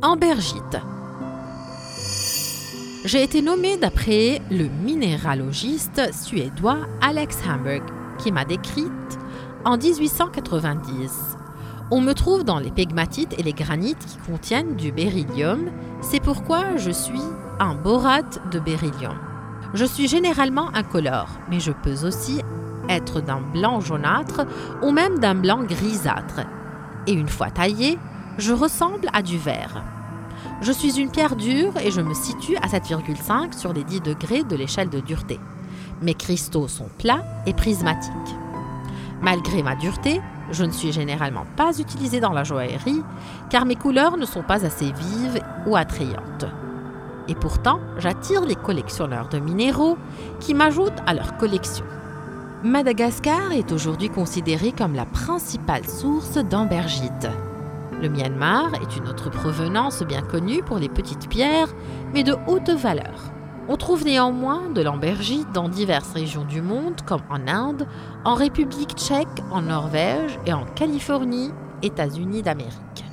Ambergite. J'ai été nommé d'après le minéralogiste suédois Alex Hamburg, qui m'a décrite en 1890. On me trouve dans les pegmatites et les granites qui contiennent du beryllium, c'est pourquoi je suis un borate de beryllium. Je suis généralement incolore, mais je peux aussi être d'un blanc jaunâtre ou même d'un blanc grisâtre. Et une fois taillé, je ressemble à du verre. Je suis une pierre dure et je me situe à 7,5 sur les 10 degrés de l'échelle de dureté. Mes cristaux sont plats et prismatiques. Malgré ma dureté, je ne suis généralement pas utilisée dans la joaillerie car mes couleurs ne sont pas assez vives ou attrayantes. Et pourtant, j'attire les collectionneurs de minéraux qui m'ajoutent à leur collection. Madagascar est aujourd'hui considéré comme la principale source d'ambergite. Le Myanmar est une autre provenance bien connue pour les petites pierres, mais de haute valeur. On trouve néanmoins de l'ambergite dans diverses régions du monde, comme en Inde, en République tchèque, en Norvège et en Californie, États-Unis d'Amérique.